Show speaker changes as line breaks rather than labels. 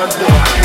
bad boy.